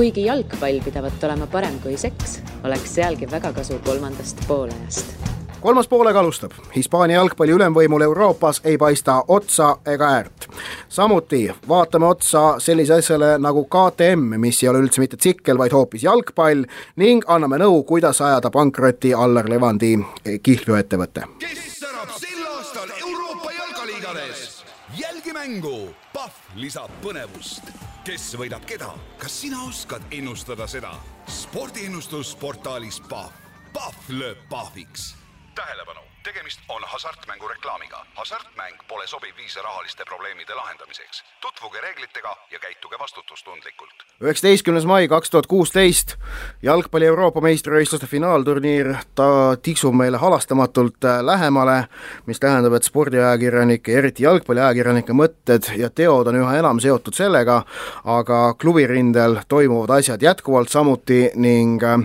kuigi jalgpall pidavat olema parem kui seks, oleks sealgi väga kasu kolmandast poolajast kolmas poolega alustab. Hispaania jalgpalli ülemvõimul Euroopas ei paista otsa ega äärt. samuti vaatame otsa sellise asjale nagu KTM, mis ei ole üldse mitte tsikkel, vaid hoopis jalgpall ning anname nõu, kuidas ajada pankrotti Allar Levandi kihlveoettevõte. kes särab sel aastal Euroopa jalkaliigades? jälgi mängu, Pahv lisab põnevust. Kes võidab keda, kas sina oskad ennustada seda? spordiennustus portaalis Pahv, Pahv lööb pahviks. Tähelepanu, tegemist on hasartmängu reklaamiga. hasartmäng pole sobiv viis rahaliste probleemide lahendamiseks. tutvuge reeglitega ja käituge vastutustundlikult. üheksateistkümnes mai kaks tuhat kuusteist, jalgpalli Euroopa meistrivõistluste finaalturniir, ta tiksub meile halastamatult äh, lähemale, mis tähendab, et spordiajakirjanike, eriti jalgpalliajakirjanike mõtted ja teod on üha enam seotud sellega, aga klubirindel toimuvad asjad jätkuvalt samuti ning äh,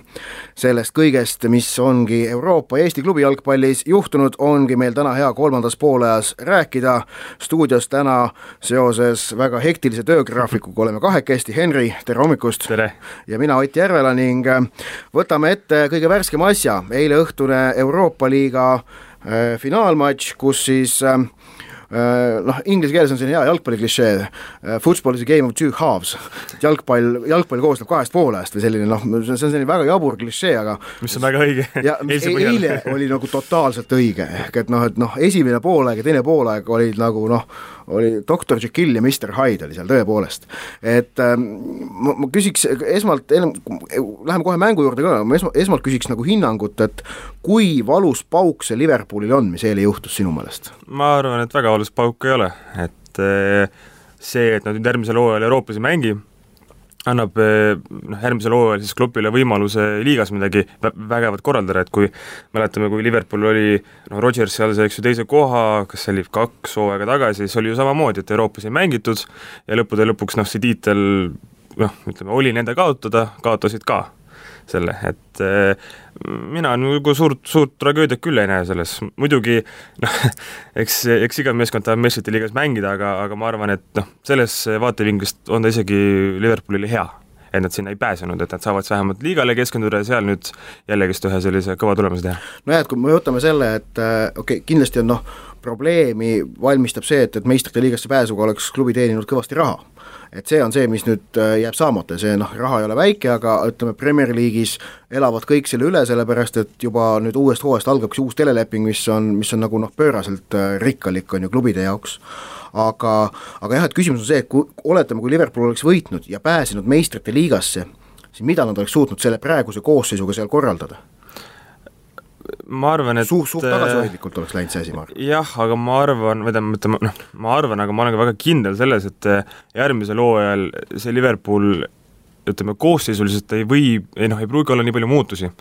sellest kõigest, mis ongi Euroopa Eesti klubi jalgpallis juhtunud, ongi meil täna hea kolmandas pooleajas rääkida. stuudios täna seoses väga hektilise töögraafikuga oleme kahekesti, Henri, tere hommikust! ja mina, Ott Järvela ning äh, võtame ette kõige värskema asja, eileõhtune Euroopa liiga äh, finaalmatš, kus siis Äh, noh, inglise keeles on selline hea jalgpalli klišee, äh, football is a game of two halves, jalgpall, jalgpall koosneb kahest poolajast või selline noh, see on selline väga jabur klišee, aga mis on väga õige. ja eile oli nagu totaalselt õige, ehk et noh, et noh, esimene poolaeg ja teine poolaeg olid nagu noh, oli doktor Jekyll ja Mr Hyde oli seal tõepoolest. et ähm, ma, ma küsiks esmalt, läheme kohe mängu juurde ka, ma esmalt, esmalt küsiks nagu hinnangut, et kui valus pauk see Liverpoolil on, mis eile juhtus sinu meelest? ma arvan, et väga valus pauk ei ole, et äh, see, et nad nüüd järgmisel hooajal Euroopas ei mängi, annab eh, noh, järgmisel hooajal siis klubile võimaluse liigas midagi vägevat korraldada, et kui mäletame, kui Liverpool oli noh, Rodgers seal see, eks ju, teise koha, kas see oli kaks hooaega tagasi, siis oli ju samamoodi, et Euroopas ei mängitud ja lõppude lõpuks noh, see tiitel noh, ütleme, oli nende kaotada, kaotasid ka selle, et eh, mina nagu suurt, suurt tragöödiat küll ei näe selles, muidugi noh, eks, eks iga meeskond tahab meistrite liigas mängida, aga, aga ma arvan, et noh, sellest vaatevinklist on ta isegi Liverpoolile hea et nad sinna ei pääsenud, et nad saavad vähemalt liigale keskenduda ja seal nüüd jällegist ühe sellise kõva tulemuse teha. nojah, et kui me võtame selle, et äh, okei okay,, kindlasti on noh, probleemi valmistab see, et, et meistrite liigasse pääsuga oleks klubi teeninud kõvasti raha et see on see, mis nüüd äh, jääb saamata, see noh, raha ei ole väike, aga ütleme, Premier League'is elavad kõik selle üle, sellepärast et juba nüüd uuest hooajast algab see uus teleleping, mis on, mis on nagu noh, pööraselt äh, rikkalik, on ju, klubide jaoks aga, aga jah, et küsimus on see, et kui, oletame, kui Liverpool oleks võitnud ja pääsenud meistrite liigasse, siis mida nad oleks suutnud selle praeguse koosseisuga seal korraldada? Ma arvan, et suht, suht tagasihoidlikult oleks läinud see asi, ma arvan. jah, aga ma arvan, või tähendab, ütleme noh, ma arvan, aga ma olen ka väga kindel selles, et järgmisel hooajal see Liverpool ütleme, koosseisuliselt ei või, ei noh, ei pruugi olla nii palju muutusi.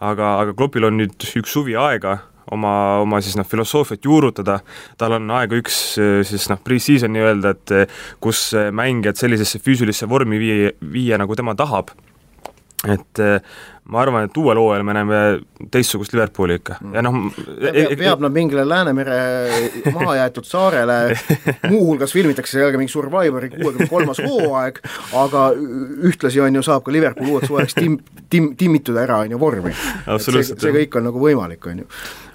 aga, aga Kloppil on nüüd üks suvi aega oma, oma siis noh, filosoofiat juurutada, tal on aega üks siis noh, pre-season nii-öelda, et kus mängijad sellisesse füüsilisse vormi viia, viia, nagu tema tahab et ma arvan, et uuel hooajal me näeme teistsugust Liverpooli ikka ja noh peab, e- peab nad mingile Läänemere mahajäetud saarele, muuhulgas filmitakse seal ka mingi Survivori kuuekümne kolmas hooaeg, aga ühtlasi on ju, saab ka Liverpool uueks hooajaks tim-, tim-, timmitud ära, on ju, vormi. see, see kõik on nagu võimalik, on ju.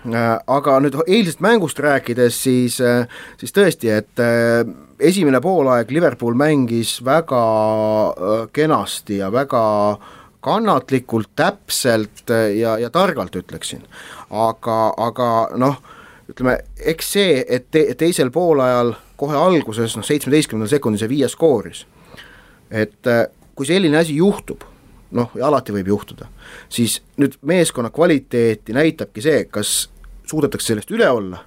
Äh, aga nüüd eilsest mängust rääkides, siis, äh, siis tõesti, et äh, esimene poolaeg Liverpool mängis väga kenasti ja väga kannatlikult, täpselt äh, ja, ja targalt, ütleksin. aga, aga noh, ütleme, eks see, et te, teisel poolajal kohe alguses, noh seitsmeteistkümnendal sekundil see viies skooris, et äh, kui selline asi juhtub, noh, ja alati võib juhtuda, siis nüüd meeskonna kvaliteeti näitabki see, kas suudetakse sellest üle olla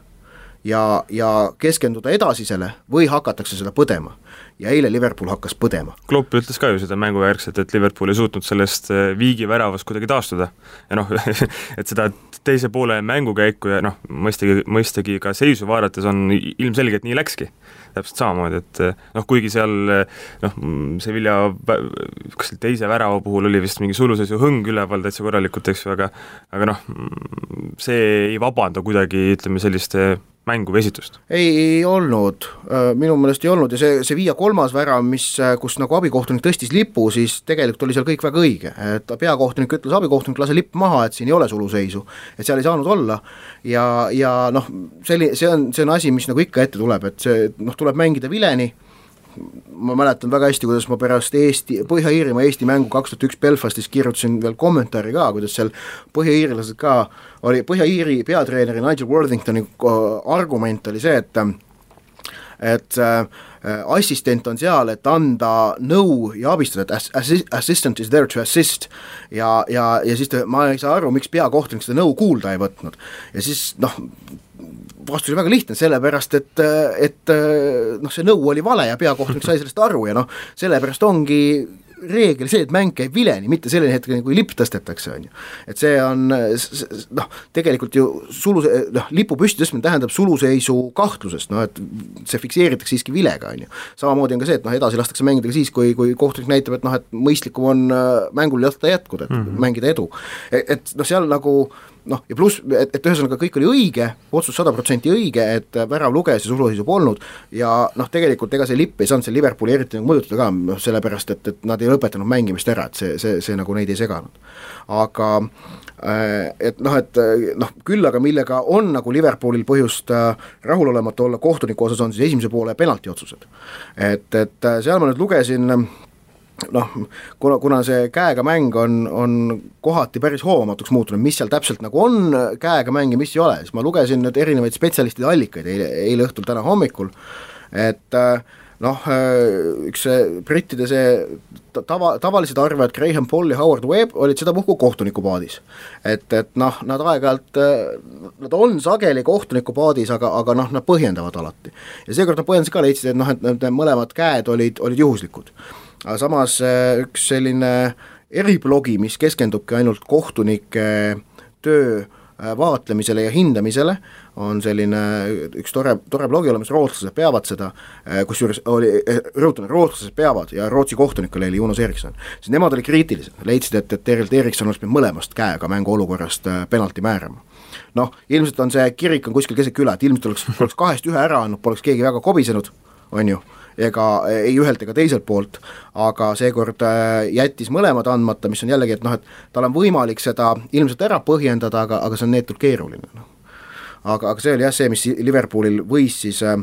ja, ja keskenduda edasisele või hakatakse seda põdema. Ja eile Liverpool hakkas põdema. Klopp ütles ka ju seda mängujärgselt, et Liverpool ei suutnud sellest äh, viigi väravast kuidagi taastuda. ja noh et seda teise poole mängukäiku ja noh, mõistagi, mõistagi ka seisu vaadates on ilmselge, et nii läkski täpselt samamoodi, et eh, noh, kuigi seal eh, noh, Sevilla kas teise värava puhul oli vist mingi suluseisu hõng üleval täitsa korralikult, eks ju, aga aga noh, see ei vabanda kuidagi, ütleme, selliste mängu või esitust? ei, ei olnud, minu meelest ei olnud. Ja see, see Viia kolmas värav, mis, kus nagu abikohtunik tõstis lipu, siis tegelikult oli seal kõik väga õige, et peakohtunik ütles, abikohtunik, lase lipp maha, et siin ei ole suluseisu. et seal ei saanud olla. Ja, ja noh, selline, see on, see on asi, mis nagu ikka ette tuleb, et see noh, tuleb mängida vileni ma mäletan väga hästi, kuidas ma pärast Eesti, Põhja-Iirimaa Eesti mängu kaks tuhat üks Belfastis kirjutasin veel kommentaari ka, kuidas seal põhja-iirlased ka, oli Põhja-Iiri peatreeneri Nigel Worthingtoni argument oli see, et et äh, assistent on seal, et anda nõu ja abistada, et assi-, assistant is there to assist. ja, ja, ja siis ta, ma ei saa aru, miks peakohtunik seda nõu kuulda ei võtnud. ja siis noh, vastus oli väga lihtne, sellepärast et, et noh, see nõu oli vale ja peakohtunik sai sellest aru ja noh, sellepärast ongi reegel see, et mäng käib vileni, mitte selleni hetkeni, kui lipp tõstetakse, on ju. et see on noh, tegelikult ju sulu, noh, lipu püsti tõstmine tähendab suluseisu kahtlusest, noh et see fikseeritakse siiski vilega, on ju. samamoodi on ka see, et noh, edasi lastakse mängida ka siis, kui, kui kohtunik näitab, et noh, et mõistlikum on äh, mängul jätta jätkuda, et mm -hmm. mängida edu. et, et noh, seal nagu noh, ja pluss, et, et ühesõnaga kõik oli õige, otsus sada protsenti õige, et värav luges ja suluseisu polnud ja noh, tegelikult ega see lipp ei saanud seal Liverpooli eriti nagu mõjutada ka, noh sellepärast et, et nad ei lõpetanud mängimist ära, et see, see, see nagu neid ei seganud. aga äh, et noh, et noh, küll aga millega on nagu Liverpoolil põhjust äh, rahulolematu olla kohtuniku osas, on siis esimese poole penaltiotsused. et, et äh, seal ma nüüd lugesin noh, kuna, kuna see käega mäng on, on kohati päris hoomatuks muutunud, mis seal täpselt nagu on käega mäng ja mis ei ole, siis ma lugesin nüüd erinevaid spetsialistide allikaid eile, eile õhtul, täna hommikul, et noh, üks brittide see tava, tavalised arvajad Graham Paul ja Howard Webb olid sedapuhku kohtunikupaadis. et, et noh, nad aeg-ajalt, nad on sageli kohtunikupaadis, aga, aga noh, nad põhjendavad alati. ja seekord nad põhjendasid ka, leidsid, et noh, et need mõlemad käed olid, olid juhuslikud aga samas äh, üks selline eriblogi, mis keskendubki ainult kohtunike töö äh, vaatlemisele ja hindamisele, on selline üks tore, tore blogi olemas, rootslased peavad seda, äh, kusjuures oli, rõhutan, rootslased peavad ja Rootsi kohtunik oli Jonas Erikson, siis nemad olid kriitilised, leidsid, et, et Erelt Erikson oleks pidanud mõlemast käega mänguolukorrast penalti määrama. noh, ilmselt on see kirik on kuskil keset küla, et ilmselt oleks, oleks kahest ühe ära andnud, poleks keegi väga kobisenud, on ju ega ei ühelt ega teiselt poolt, aga seekord äh, jättis mõlemad andmata, mis on jällegi, et noh, et tal on võimalik seda ilmselt ära põhjendada, aga, aga see on neetult keeruline, noh. aga, aga see oli jah, see, mis Liverpoolil võis siis, äh,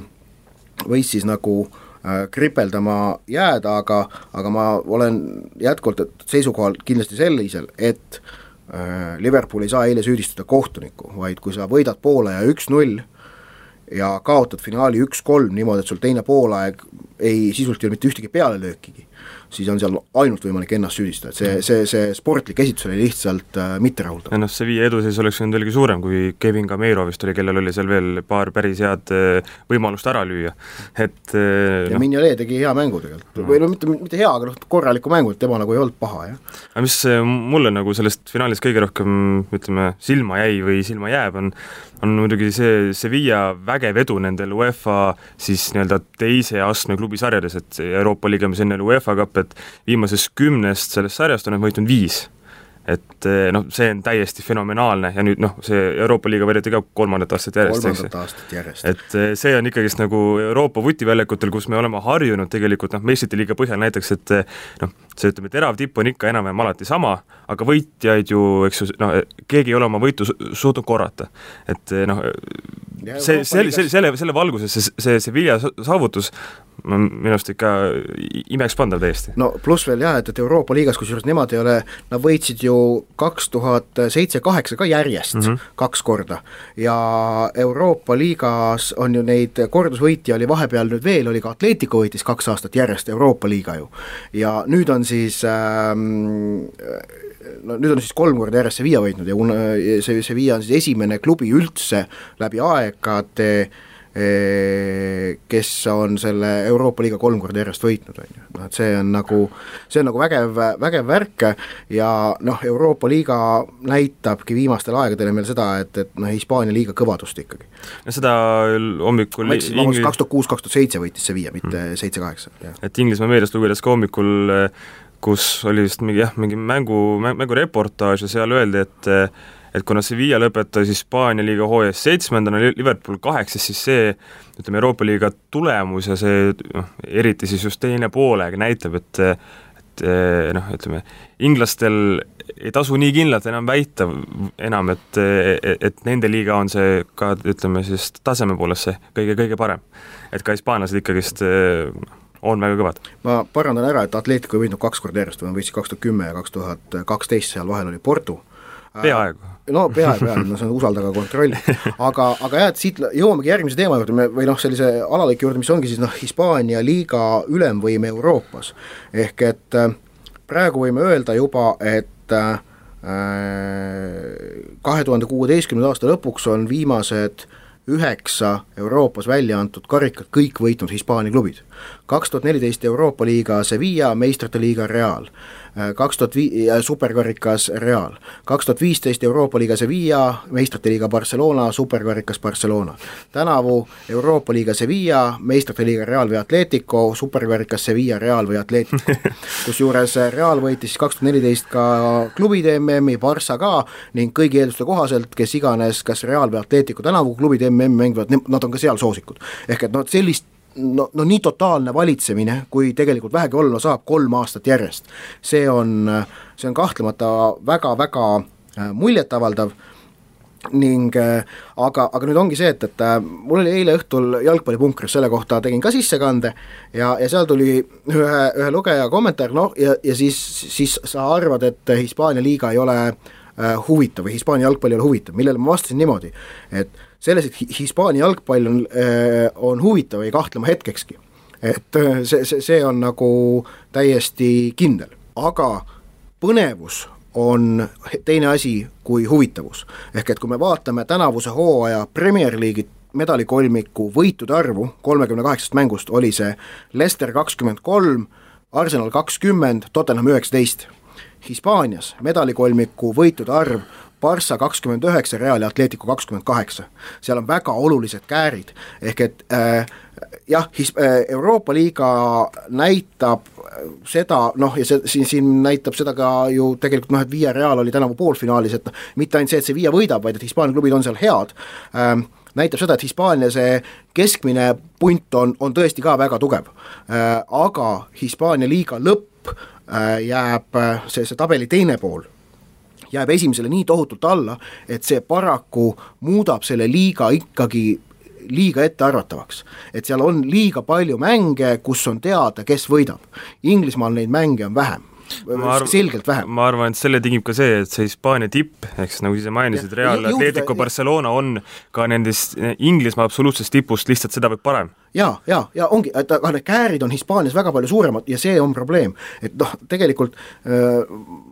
võis siis nagu äh, kripeldama jääda, aga, aga ma olen jätkuvalt seisukohal kindlasti sellisel, et Liverpool ei saa eile süüdistada kohtunikku, vaid kui sa võidad poole ja üks-null, ja kaotad finaali üks-kolm niimoodi, et sul teine poolaeg ei, sisuliselt ei ole mitte ühtegi pealelöökigi, siis on seal ainult võimalik ennast süüdistada, et see, see, see sportlik esitus oli lihtsalt äh, mitterahuldav. noh, Sevilla eduseis oleks võinud veelgi suurem, kui Kevin Camero vist oli, kellel oli seal veel paar päris head äh, võimalust ära lüüa, et äh, ja no. Mignolet tegi hea mängu tegelikult no., või no mitte, mitte hea, aga noh, korraliku mängu, et tema nagu ei olnud paha, jah. aga mis äh, mulle nagu sellest finaalist kõige rohkem ütleme, silma jäi või silma jääb, on on muidugi see Sevilla vägev edu nendel UEFA siis nii-öelda teise astme klubisarjades, et Euroopa liiga, mis enne oli UEFA Cup, et viimasest kümnest sellest sarjast on nad võitnud viis et eh, noh, see on täiesti fenomenaalne ja nüüd noh, see Euroopa liiga võideti ka kolmandat aastat järjest, kolmandat aastat järjest. et eh, see on ikkagist nagu Euroopa vutiväljakutel, kus me oleme harjunud tegelikult noh, meistrite liiga põhjal näiteks, et eh, noh, see ütleme, terav tipp on ikka enam-vähem alati sama, aga võitjaid ju, eks ju, noh, keegi ei ole oma võitu suutnud korrata. et noh, see, see, selle, selle, selle valguses see, see, see Vilja saavutus minu arust ikka imekspandav täiesti. no pluss veel jah, et, et Euroopa liigas, kusjuures nemad ei ole, nad võitsid ju kaks tuhat seitse, kaheksa ka järjest mm -hmm. kaks korda ja Euroopa liigas on ju neid kordusvõitja oli vahepeal nüüd veel, oli ka Atletico võitis kaks aastat järjest Euroopa liiga ju. ja nüüd on siis ähm, no nüüd on siis kolm korda järjest Sevilla võitnud ja see, Sevilla on siis esimene klubi üldse läbi aegade kes on selle Euroopa liiga kolm korda järjest võitnud, on ju, noh et see on nagu, see on nagu vägev, vägev värk ja noh, Euroopa liiga näitabki viimastel aegadel meil seda, et, et noh, Hispaania liiga kõvadust ikkagi. no seda hommikul ma ütlesin, vabandust, kaks tuhat kuus, kaks tuhat seitse võitis Sevilla, mitte hmm. seitse-kaheksa hmm.. et Inglismaa meediast lugedes ka hommikul kus oli vist mingi jah, mingi mängu, mängureportaaž ja seal öeldi, et et kuna Sevilla lõpetas Hispaania liiga hooajas seitsmendana, Liverpool kaheksas, siis see ütleme, Euroopa liiga tulemus ja see noh, eriti siis just teine poolaeg näitab, et et noh, ütleme, inglastel ei tasu nii kindlalt enam väita enam, et, et nende liiga on see ka ütleme siis taseme poolest see kõige, kõige parem. et ka hispaanlased ikkagist on väga kõvad. ma parandan ära, et Atletico ei võitnud kaks korda järjest, ta võitis kaks tuhat kümme ja kaks tuhat kaksteist, seal vahel oli Porto. peaaegu. No peaaegu jah, no see on usaldage kontrolli, aga, aga jah, et siit jõuamegi järgmise teema juurde, me või noh, sellise alalõike juurde, mis ongi siis noh, Hispaania liiga ülemvõim Euroopas. ehk et äh, praegu võime öelda juba, et äh, kahe tuhande kuueteistkümnenda aasta lõpuks on viimased üheksa Euroopas välja antud karikat kõik võitnud Hispaania klubid. kaks tuhat neliteist Euroopa liiga Sevilla, meistrite liiga Real kaks tuhat vii-, superkarikas Real, kaks tuhat viisteist Euroopa liiga Sevilla, meistrite liiga Barcelona, superkarikas Barcelona. tänavu Euroopa liiga Sevilla, meistrite liiga Real või Atletico, superkarikas Sevilla, Real või Atletico. kusjuures Real võitis kaks tuhat neliteist ka klubide MM-i, Barca ka, ning kõigi eelduste kohaselt, kes iganes, kas Real või Atletico tänavu klubide MM-i mängivad, nad on ka seal soosikud. ehk et noh, sellist no, no nii totaalne valitsemine, kui tegelikult vähegi olla saab kolm aastat järjest, see on, see on kahtlemata väga-väga äh, muljetavaldav ning äh, aga, aga nüüd ongi see, et, et äh, mul oli eile õhtul jalgpallipunkris, selle kohta tegin ka sissekande ja, ja seal tuli ühe, ühe lugeja kommentaar, noh, ja, ja siis, siis sa arvad, et Hispaania liiga ei ole huvitav või Hispaania jalgpall ei ole huvitav, millele ma vastasin niimoodi, et selles, et Hispaania jalgpall on, äh, on huvitav, ei kahtlema hetkekski. et äh, see, see, see on nagu täiesti kindel, aga põnevus on teine asi kui huvitavus. ehk et kui me vaatame tänavuse hooaja Premier League'i medalikolmiku võitude arvu, kolmekümne kaheksast mängust oli see Leicester kakskümmend kolm, Arsenal kakskümmend, Tottenham üheksateist. Hispaanias medalikolmiku võitude arv Barca kakskümmend üheksa, Real ja Atletico kakskümmend kaheksa. seal on väga olulised käärid, ehk et äh, jah, his- äh,, Euroopa liiga näitab seda noh, ja see siin, siin näitab seda ka ju tegelikult noh, et Via Real oli tänavu poolfinaalis, et noh, mitte ainult see, et see Via võidab, vaid et Hispaania klubid on seal head ähm,, näitab seda, et Hispaania see keskmine punt on, on tõesti ka väga tugev äh,. Aga Hispaania liiga lõpp äh, jääb äh, see, see tabeli teine pool jääb esimesele nii tohutult alla, et see paraku muudab selle liiga ikkagi liiga ettearvatavaks. et seal on liiga palju mänge, kus on teada, kes võidab. Inglismaal neid mänge on vähem arv, selgelt vähem. ma arvan, et selle tingib ka see, et see Hispaania tipp, ehk siis nagu ise mainisid, Real, Atletico, Barcelona on ka nendest Inglismaa absoluutsest tipust lihtsalt sedavõrd parem. ja, ja, ja ongi, et aga need käärid on Hispaanias väga palju suuremad ja see on probleem. et noh, tegelikult äh,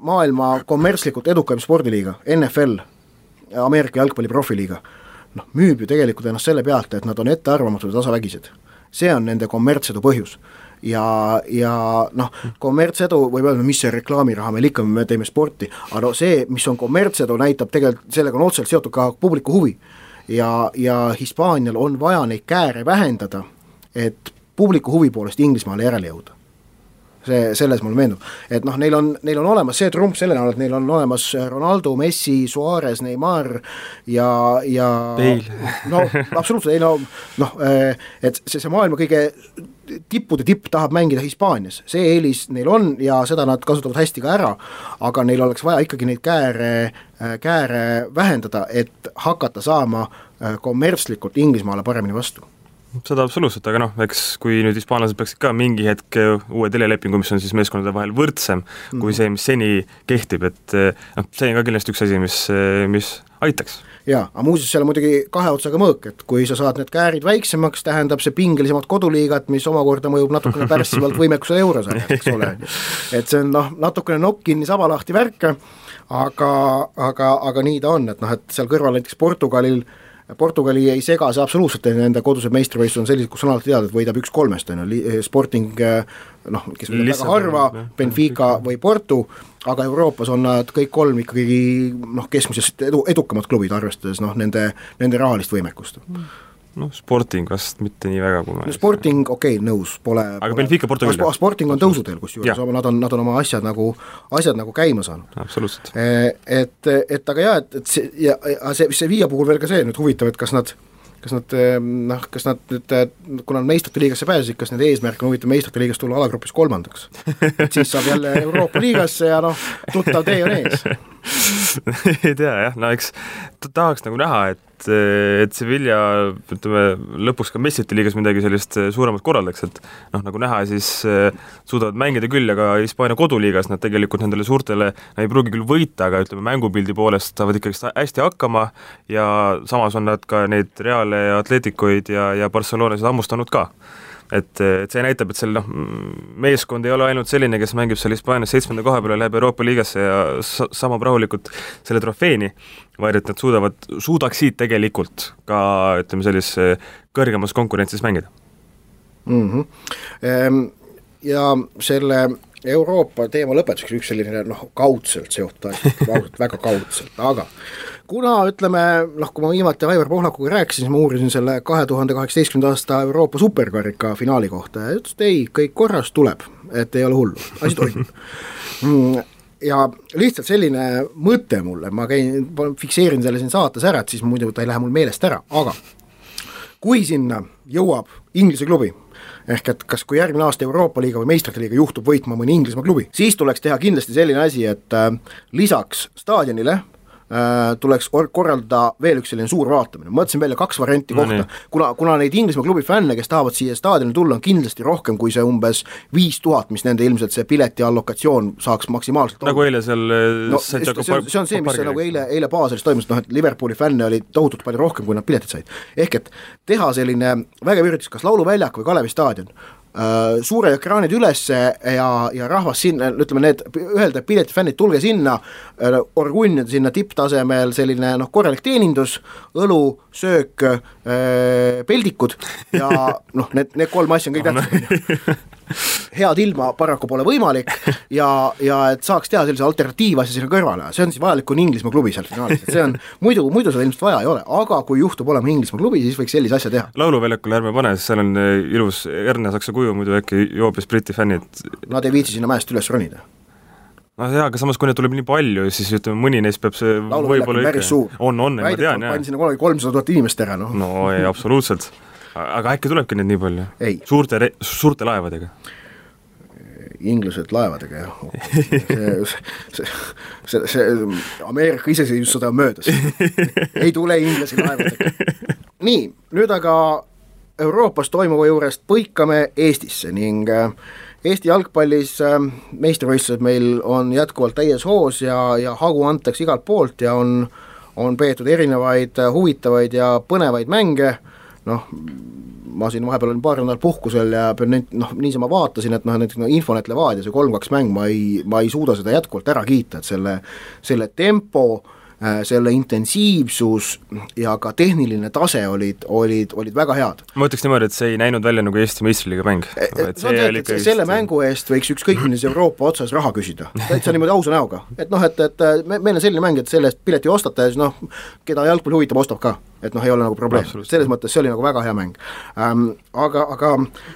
maailma kommertslikult edukaim spordiliiga, NFL, Ameerika jalgpalli profiliiga, noh, müüb ju tegelikult ennast selle pealt, et nad on ettearvamatud ja tasavägised. see on nende kommertsedu põhjus ja, ja noh, kommertsedu võib öelda, mis see reklaamiraha meil ikka, me teeme sporti, aga no see, mis on kommertsedu, näitab tegelikult, sellega on otseselt seotud ka publiku huvi. ja, ja Hispaanial on vaja neid kääre vähendada, et publiku huvi poolest Inglismaale järele jõuda see, selles mulle meenub, et noh, neil on, neil on olemas see trump selle näol, et neil on olemas Ronaldo, Messi, Suarez, Neimar ja, ja Bale. no absoluutselt, ei no noh, et see, see maailma kõige tippude tipp tahab mängida Hispaanias, see eelis neil on ja seda nad kasutavad hästi ka ära, aga neil oleks vaja ikkagi neid kääre, kääre vähendada, et hakata saama kommertslikult Inglismaale paremini vastu. Seda absoluutselt, aga noh, eks kui nüüd hispaanlased peaksid ka mingi hetk uue telelepingu, mis on siis meeskondade vahel võrdsem mm -hmm. kui see, mis seni kehtib, et noh, see on ka kindlasti üks asi, mis, mis aitaks jaa, aga muuseas, seal on muidugi kahe otsaga mõõk, et kui sa saad need käärid väiksemaks, tähendab see pingelisemat koduliigat, mis omakorda mõjub natukene pärssivalt võimekusele euro saada, eks ole. et see on noh, natukene nokk kinni, saba lahti värk, aga, aga, aga nii ta on, et noh, et seal kõrval näiteks Portugalil Portugali ei sega see absoluutselt, nende kodused meistrivõistlused on sellised, kus on alati teada, et võidab üks kolmest, on ju, Sporting noh, kes võidab väga harva, Benfica või Porto, aga Euroopas on nad kõik kolm ikkagi noh, keskmisest edu, edukamad klubid, arvestades noh, nende, nende rahalist võimekust noh, Sporting vast mitte nii väga, kui ma no Sporting, okei okay,, nõus, pole aga Benfica küll, jah? Sporting on tõusuteel kusjuures, nad on, nad on oma asjad nagu, asjad nagu käima saanud. absoluutselt. Et, et aga jaa, et, et see ja, ja see, see Viia puhul veel ka see nüüd huvitav, et kas nad kas nad noh, kas nad nüüd, kuna nad meistrite liigasse pääsesid, kas nende eesmärk on huvitav meistrite liigast tulla alagrupis kolmandaks? et siis saab jälle Euroopa liigasse ja noh, tuttav tee on ees ei tea jah, no eks tahaks nagu näha, et, et Sevilla ütleme, lõpuks ka meistrite liigas midagi sellist suuremat korraldaks, et noh, nagu näha, siis eh, suudavad mängida küll, aga Hispaania koduliigas nad tegelikult nendele suurtele, nad ei pruugi küll võita, aga ütleme, mängupildi poolest saavad ikkagi hästi hakkama ja samas on nad ka neid Reale ja Atleticoid ja, ja Barcelonasid hammustanud ka. Et, et see näitab, et seal noh, meeskond ei ole ainult selline, kes mängib seal Hispaanias seitsmenda koha peale, läheb Euroopa liigasse ja sa-, samab rahulikult selle trofeeni, vaid et nad suudavad, suudaksid tegelikult ka ütleme, sellises kõrgemas konkurentsis mängida mm. -hmm. Ja selle Euroopa teema lõpetuseks üks selline noh, kaudselt seotud asi, ausalt väga kaudselt, aga kuna ütleme noh, kui ma viimati Aivar Pohlakuga rääkisin, siis ma uurisin selle kahe tuhande kaheksateistkümnenda aasta Euroopa superkarika finaali kohta ja ütles, et ei, kõik korras, tuleb, et ei ole hullu, asi toimub mm, ja lihtsalt selline mõte mulle, ma käin, fikseerin selle siin saates ära, et siis muidu ta ei lähe mul meelest ära, aga kui sinna jõuab Inglise klubi, ehk et kas, kui järgmine aasta Euroopa liiga või meistrite liiga juhtub võitma mõni Inglismaa klubi, siis tuleks teha kindlasti selline asi, et äh, lisaks staadionile äh, Äh, tuleks korraldada veel üks selline suur vaatamine, mõtlesin välja kaks varianti no, kohta, kuna, kuna neid Inglismaa klubi fänne, kes tahavad siia staadionile tulla, on kindlasti rohkem kui see umbes viis tuhat, mis nende ilmselt see pileti allokatsioon saaks maksimaalselt nagu eile seal äh, no, see, see, on, see on see, mis nagu eile, eile Baselis toimus, noh et Liverpooli fänne oli tohutult palju rohkem, kui nad piletid said. ehk et teha selline vägev üritus, kas Lauluväljak või Kalevi staadion, suured ekraanid ülesse ja, ja rahvas sinna, ütleme need, öelda, et piletifännid, tulge sinna, äh, orgunnida sinna tipptasemel selline noh, korralik teenindus, õlu, söök, äh, peldikud ja noh, need, need kolm asja on kõik tähtsad head ilma paraku pole võimalik ja, ja et saaks teha sellise alternatiivasja sinna kõrvale, see on siis vajalik, kui on Inglismaa klubi seal finaalis, et see on, muidu, muidu seda ilmselt vaja ei ole, aga kui juhtub olema Inglismaa klubi, siis võiks sellise asja teha. lauluväljakule ärme pane, sest seal on eh, ilus hernesaksa kuju, muidu äkki joobes Briti fännid. Nad ei viitsi sinna mäest üles ronida. Noh jaa, aga samas, kui neid tuleb nii palju, siis ütleme, mõni neist peab see võib-olla ikka on, on, ma tean, jaa. pandi sinna kunagi kolmsada tuhat inimest ära, noh. no ei, absoluutselt aga äkki tulebki neid nii palju? suurte, suurte laevadega? inglased laevadega, jah. see, see, see, Ameerika iseseisvussõda on möödas. ei tule inglasi laevadega. nii, nüüd aga Euroopas toimuva juurest põikame Eestisse ning äh, Eesti jalgpallis äh, meistrivõistlused meil on jätkuvalt täies hoos ja, ja hagu antakse igalt poolt ja on, on peetud erinevaid äh, huvitavaid ja põnevaid mänge, noh, ma siin vahepeal olin paar nädalat puhkusel ja noh, niisama vaatasin, et noh, näiteks no Infonet Levadia, see kolm-kaks mäng, ma ei, ma ei suuda seda jätkuvalt ära kiita, et selle, selle tempo Äh, selle intensiivsus ja ka tehniline tase olid, olid, olid väga head. ma ütleks niimoodi, et see ei näinud välja nagu Eesti meistriliiga mäng. E, e, selle mängu eest võiks ükskõik millise Euroopa otsas raha küsida, täitsa niimoodi ausa näoga, et noh, et, et me, meil on selline mäng, et selle eest pileti ostate ja siis noh, keda jalgpall huvitab, ostab ka et noh, ei ole nagu probleem, selles mõttes see oli nagu väga hea mäng ähm,. Aga, aga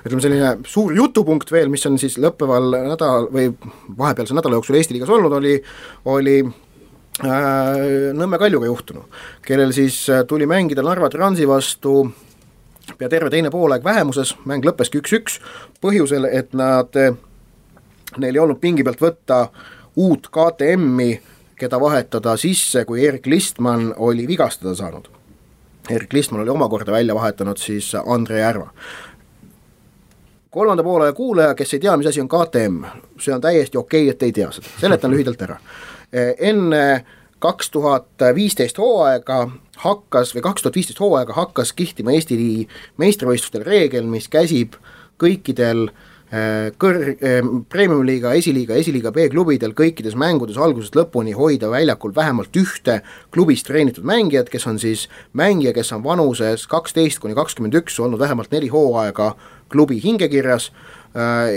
ütleme, selline suur jutupunkt veel, mis on siis lõppeval nädalal või vahepealse nädala jooksul Eesti liigas olnud, oli, oli Äh, Nõmme Kaljuga juhtunu, kellel siis äh, tuli mängida Narva Transi vastu pea terve teine poolaeg vähemuses, mäng lõppeski üks-üks, põhjusel, et nad, äh, neil ei olnud pingi pealt võtta uut KTM-i, keda vahetada sisse, kui Erik Listmann oli vigastada saanud. Erik Listmann oli omakorda välja vahetanud siis Andre Järva. Kolmanda poole kuulaja, kes ei tea, mis asi on KTM, see on täiesti okei okay,, et ei tea seda, seletan lühidalt ära enne kaks tuhat viisteist hooaega hakkas või kaks tuhat viisteist hooaega hakkas kihtima Eesti meistrivõistlustel reegel, mis käsib kõikidel eh, kõr-, eh, premium-liiga, esiliiga, esiliiga B-klubidel kõikides mängudes algusest lõpuni hoida väljakul vähemalt ühte klubis treenitud mängijat, kes on siis mängija, kes on vanuses kaksteist kuni kakskümmend üks, olnud vähemalt neli hooaega klubi hingekirjas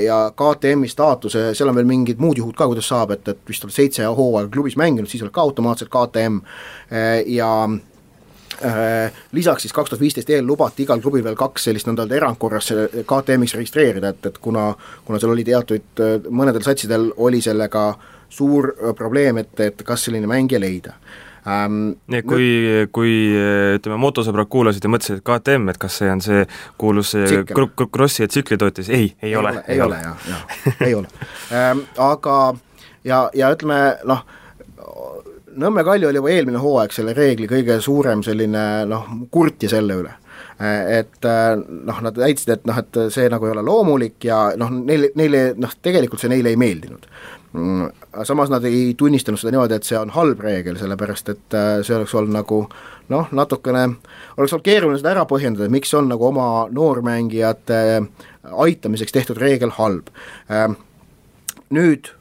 ja KTM-i staatuse, seal on veel mingid muud juhud ka, kuidas saab, et, et vist oled seitse hooaega klubis mänginud, siis oled ka automaatselt KTM äh, ja Äh, lisaks siis kaks tuhat viisteist eel lubati igal klubil veel kaks sellist nõnda öelda erandkorras KTM-iks registreerida, et, et kuna, kuna seal oli teatud, mõnedel satsidel oli sellega suur probleem, et, et kas selline mängija leida ähm,. nii et kui, kui ütleme, motosõbrad kuulasid ja mõtlesid, et KTM, et kas see on see kuulus kr-, kr-, krossi ja tsiklitootjus, ei, ei, ei ole. ei ole, jah, jah, ei ole ähm,. Aga ja, ja ütleme noh, Nõmme Kalju oli juba eelmine hooaeg selle reegli kõige suurem selline noh, kurtja selle üle et noh, nad väitsid, et noh, et see nagu ei ole loomulik ja noh, neile, neile noh, tegelikult see neile ei meeldinud. Mm, samas nad ei tunnistanud seda niimoodi, et see on halb reegel, sellepärast et see oleks olnud nagu noh, natukene, oleks olnud keeruline seda ära põhjendada, miks on nagu oma noormängijate aitamiseks tehtud reegel halb. Nüüd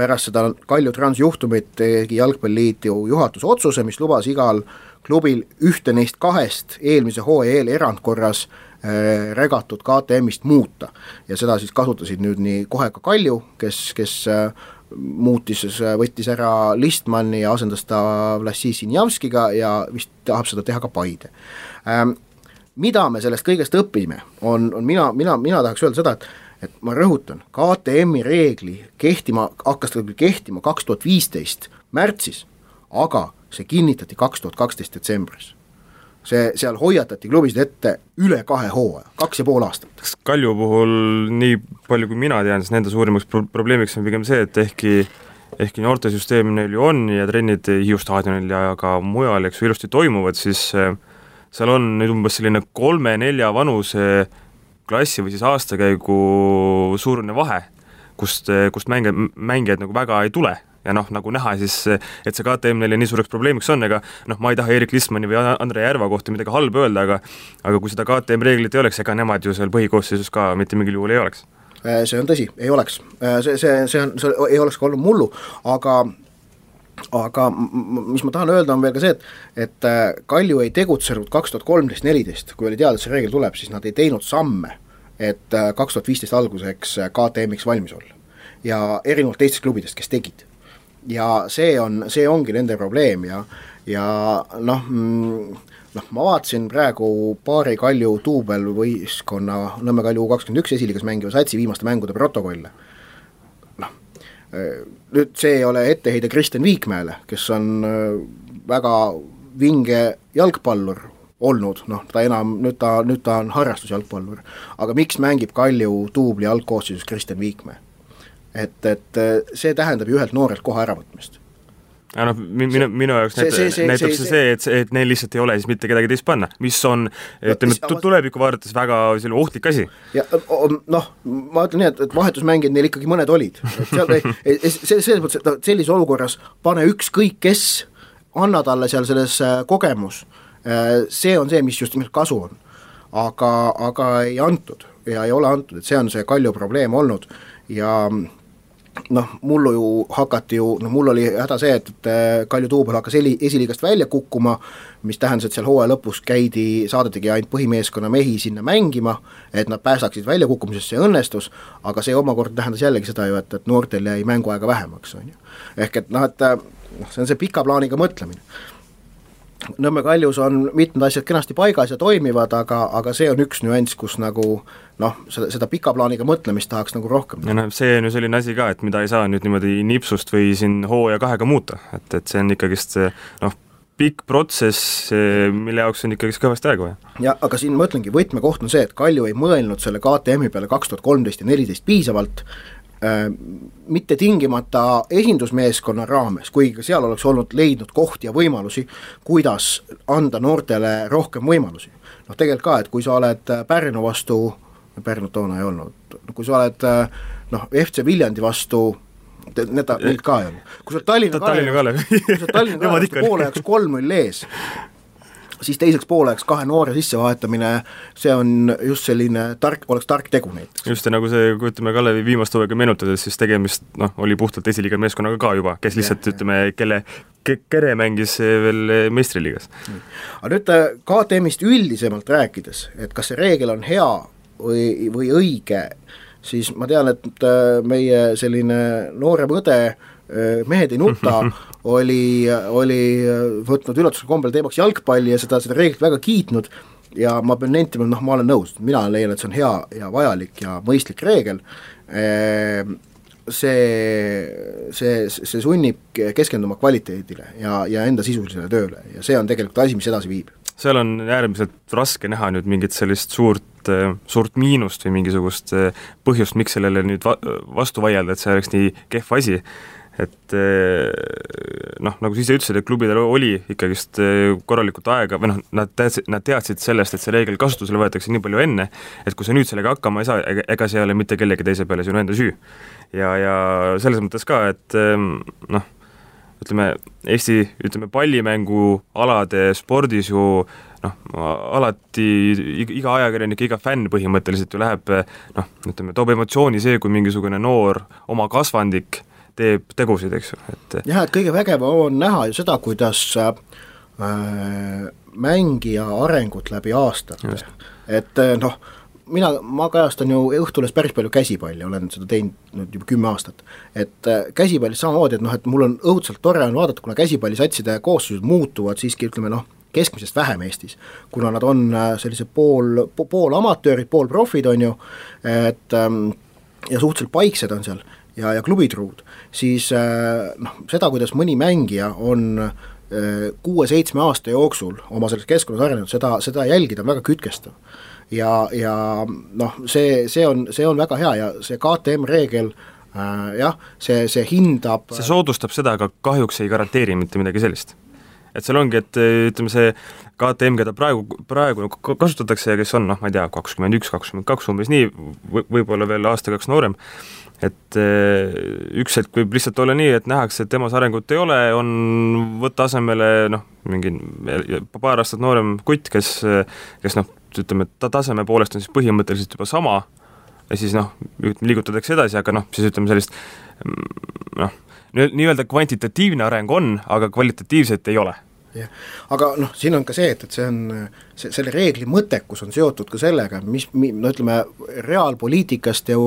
pärast seda Kalju Trans juhtumit tegi Jalgpalliliit ju juhatuse otsuse, mis lubas igal klubil ühte neist kahest eelmise hooaja eel erandkorras äh, regatud KTM-ist muuta. ja seda siis kasutasid nüüd nii kohe ka Kalju, kes, kes äh, muutis, võttis ära Listmanni ja asendas ta Vlassi Sinjavskiga ja vist tahab seda teha ka Paide ähm,. Mida me sellest kõigest õpime, on, on mina, mina, mina tahaks öelda seda, et et ma rõhutan, KTM-i reegli kehtima, hakkas ta küll kehtima kaks tuhat viisteist märtsis, aga see kinnitati kaks tuhat kaksteist detsembris. see, seal hoiatati klubisid ette üle kahe hooaja, kaks ja pool aastat. kas Kalju puhul, nii palju kui mina tean, siis nende suurimaks pro probleemiks on pigem see, et ehkki ehkki noortesüsteem neil ju on ja trennid Hiiu staadionil ja ka mujal, eks ju, ilusti toimuvad, siis äh, seal on nüüd umbes selline kolme-nelja vanuse klassi või siis aastakäigu suurune vahe, kust, kust mänge, mängijaid nagu väga ei tule ja noh, nagu näha siis, et see KTM neile nii suureks probleemiks on, ega noh, ma ei taha Erik Listmani või Andre Järva kohta midagi halba öelda, aga aga kui seda KTM reeglit ei oleks, ega nemad ju seal põhikoosseisus ka mitte mingil juhul ei oleks. Äh, see on tõsi, ei oleks. Äh, see, see, see on, see ei oleks ka olnud mullu, aga aga mis ma tahan öelda, on veel ka see, et et äh, Kalju ei tegutsenud kaks tuhat kolmteist, neliteist, kui oli teada, et see reegel tuleb, siis nad ei teinud samme, et kaks tuhat viisteist alguseks KTM-iks valmis olla. ja erinevalt teistest klubidest, kes tegid. Ja see on, see ongi nende probleem ja, ja noh mm,, noh, ma vaatasin praegu paari Kalju duubelvõistkonna Nõmme Kalju kakskümmend üks esiliigas mängiva satsi viimaste mängude protokolle nüüd see ei ole etteheide Kristjan Viikmäele, kes on äh, väga vinge jalgpallur olnud, noh, ta enam, nüüd ta, nüüd ta on harrastusjalgpallur. aga miks mängib Kalju duubli algkoosseisus Kristjan Viikmäe? Et, et äh, see tähendab ju ühelt noorelt koha äravõtmist aga noh, minu, minu jaoks näitab see, see, näitab see, see, et, et neil lihtsalt ei ole siis mitte kedagi teist panna, mis on ütleme, tulevikku vaadates väga selline ohtlik asi. ja noh, ma ütlen nii, et, et vahetusmängijad neil ikkagi mõned olid, et seal ei, see, selles mõttes, et sellises olukorras pane ükskõik kes, anna talle seal selles äh, kogemus, äh, see on see, mis just nimelt kasu on. aga, aga ei antud ja ei ole antud, et see on see Kalju probleem olnud ja noh, mullu ju hakati ju, noh mul oli häda see, et, et äh, Kalju Tuubel hakkas eli, esiliigast välja kukkuma, mis tähendas, et seal hooaja lõpus käidi, saadetigi ainult põhimeeskonna mehi sinna mängima, et nad päästaksid väljakukkumisest, see õnnestus, aga see omakorda tähendas jällegi seda ju, et, et noortel jäi mänguaega vähemaks, on ju. ehk et noh, et äh, noh, see on see pika plaaniga mõtlemine Nõmme kaljus on mitmed asjad kenasti paigas ja toimivad, aga, aga see on üks nüanss, kus nagu noh, seda, seda pika plaaniga mõtlemist tahaks nagu rohkem. ja noh, see on ju selline asi ka, et mida ei saa nüüd niimoodi nipsust või siin hooaja kahega muuta, et, et see on ikkagist noh, pikk protsess, mille jaoks on ikkagist kõvasti aega vaja. ja aga siin ma ütlengi, võtmekoht on see, et Kalju ei mõelnud selle KTM-i peale kaks tuhat kolmteist ja neliteist piisavalt, Äh, mitte tingimata esindusmeeskonna raames, kuigi ka seal oleks olnud leidnud kohti ja võimalusi, kuidas anda noortele rohkem võimalusi. noh tegelikult ka, et kui sa oled Pärnu vastu, Pärnut toona ei olnud, kui sa oled noh, FC Viljandi vastu need neid ka ei olnud. kui sa Tallinna Kalev, kui sa Tallinna Kalev poole jaoks kolm-null ees, siis teiseks pooleks kahe noore sissevahetamine, see on just selline tark, oleks tark tegu näiteks. just, ja nagu see, kui ütleme Kalevi viimast hooaega meenutades, siis tegemist noh, oli puhtalt esiliiga meeskonnaga ka juba, kes lihtsalt ja, ütleme, kelle Kere mängis veel meistriliigas. aga nüüd äh, KTM-ist üldisemalt rääkides, et kas see reegel on hea või, või õige, siis ma tean, et äh, meie selline noorem õde mehed ei nuta, oli, oli võtnud üllatusel kombel teemaks jalgpalli ja seda, seda reeglit väga kiitnud. Ja ma pean nentima, noh, ma olen nõus, mina leian, et see on hea ja vajalik ja mõistlik reegel, ehm, see, see, see sunnib keskenduma kvaliteedile ja, ja enda sisulisele tööle ja see on tegelikult asi, mis edasi viib. Seal on äärmiselt raske näha nüüd mingit sellist suurt, suurt miinust või mingisugust põhjust, miks sellele nüüd va-, vastu vaielda, et see oleks nii kehv asi et eh, noh, nagu sa ise ütlesid, et klubidel oli ikkagist korralikult aega või noh, nad teadsid, nad teadsid sellest, et see reegel kasutusele võetakse nii palju enne, et kui sa nüüd sellega hakkama ei saa, ega, see ei ole mitte kellegi teise peale sinu enda süü. ja, ja selles mõttes ka, et ehm, noh, ütleme, Eesti, ütleme, pallimängualade spordis ju noh, alati iga ajakirjanik, iga fänn põhimõtteliselt ju läheb noh, ütleme, toob emotsiooni see, kui mingisugune noor oma kasvandik teeb tegusid, eks ju, et jah, et kõige vägevam on näha ju seda, kuidas äh, mängija arengut läbi aastate, et äh, noh, mina, ma kajastan ju Õhtulehes päris palju käsipalli, olen seda teinud nüüd juba kümme aastat. et äh, käsipallis samamoodi, et noh, et mul on õudselt tore on vaadata, kuna käsipallisatside koosseisud muutuvad siiski ütleme noh, keskmisest vähem Eestis, kuna nad on äh, sellised pool, pool amatöörid, pool profid, on ju, et ähm, ja suhteliselt paiksed on seal ja, ja klubitruud, siis äh, noh, seda, kuidas mõni mängija on äh, kuue-seitsme aasta jooksul oma selles keskkonnas arenenud, seda, seda jälgida on väga kütkestav. ja, ja noh, see, see on, see on väga hea ja see KTM reegel jah, see, see hindab see soodustab seda, aga kahjuks ei garanteeri mitte midagi sellist et seal ongi, et ütleme, see KTM, keda praegu, praegu kasutatakse ja kes on noh, ma ei tea, kakskümmend üks, kakskümmend kaks umbes nii, võib-olla veel aasta-kaks noorem, et eh, üks hetk võib lihtsalt olla nii, et nähakse, et temas arengut ei ole, on võtta asemele noh, mingi paar aastat noorem kutt, kes, kes noh, ütleme, ta taseme poolest on siis põhimõtteliselt juba sama ja siis noh, liigutatakse edasi, aga noh, siis ütleme sellist noh, nii-öelda kvantitatiivne areng on, aga kvalitatiivset ei ole jah, aga noh, siin on ka see, et, et see on, see, selle reegli mõttekus on seotud ka sellega, mis, no ütleme, reaalpoliitikast ja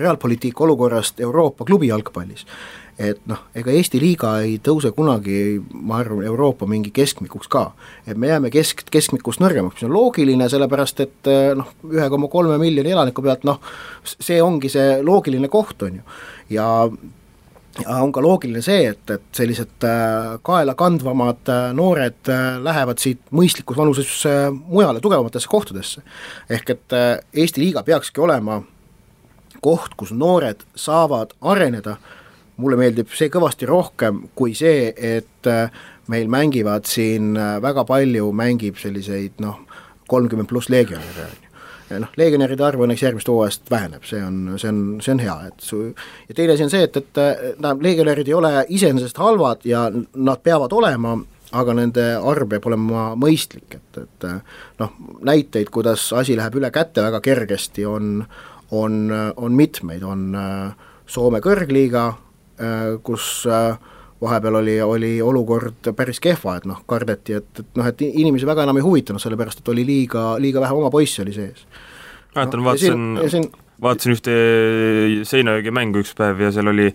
reaalpoliitika olukorrast Euroopa klubi jalgpallis. et noh, ega Eesti liiga ei tõuse kunagi, ma arvan, Euroopa mingi keskmikuks ka. et me jääme kesk, keskmikust nõrgemaks, mis on loogiline, sellepärast et noh, ühe koma kolme miljoni elaniku pealt noh, see ongi see loogiline koht, on ju. ja on ka loogiline see, et, et sellised äh, kaelakandvamad äh, noored äh, lähevad siit mõistlikus vanuses mujale, tugevamatesse kohtadesse. ehk et Eesti liiga peakski olema koht, kus noored saavad areneda, mulle meeldib see kõvasti rohkem kui see, et meil mängivad siin väga palju, mängib selliseid noh, kolmkümmend pluss legionäre, on ju noh, legionäride arv õnneks järgmist hooajast väheneb, see on, see on, see on hea, et su ja teine asi on see, et, et tähendab, legionärid ei ole iseenesest halvad ja nad peavad olema, aga nende arv peab olema mõistlik, et, et noh, näiteid, kuidas asi läheb üle käte väga kergesti, on, on, on mitmeid, on Soome kõrgliiga, kus äh, vahepeal oli, oli olukord päris kehva, et noh, kardeti, et, et noh, et inimesi väga enam ei huvitanud, sellepärast et oli liiga, liiga vähe oma poisse oli sees. mäletan no,, vaatasin, siin... vaatasin ühte Seinajõgi mängu üks päev ja seal oli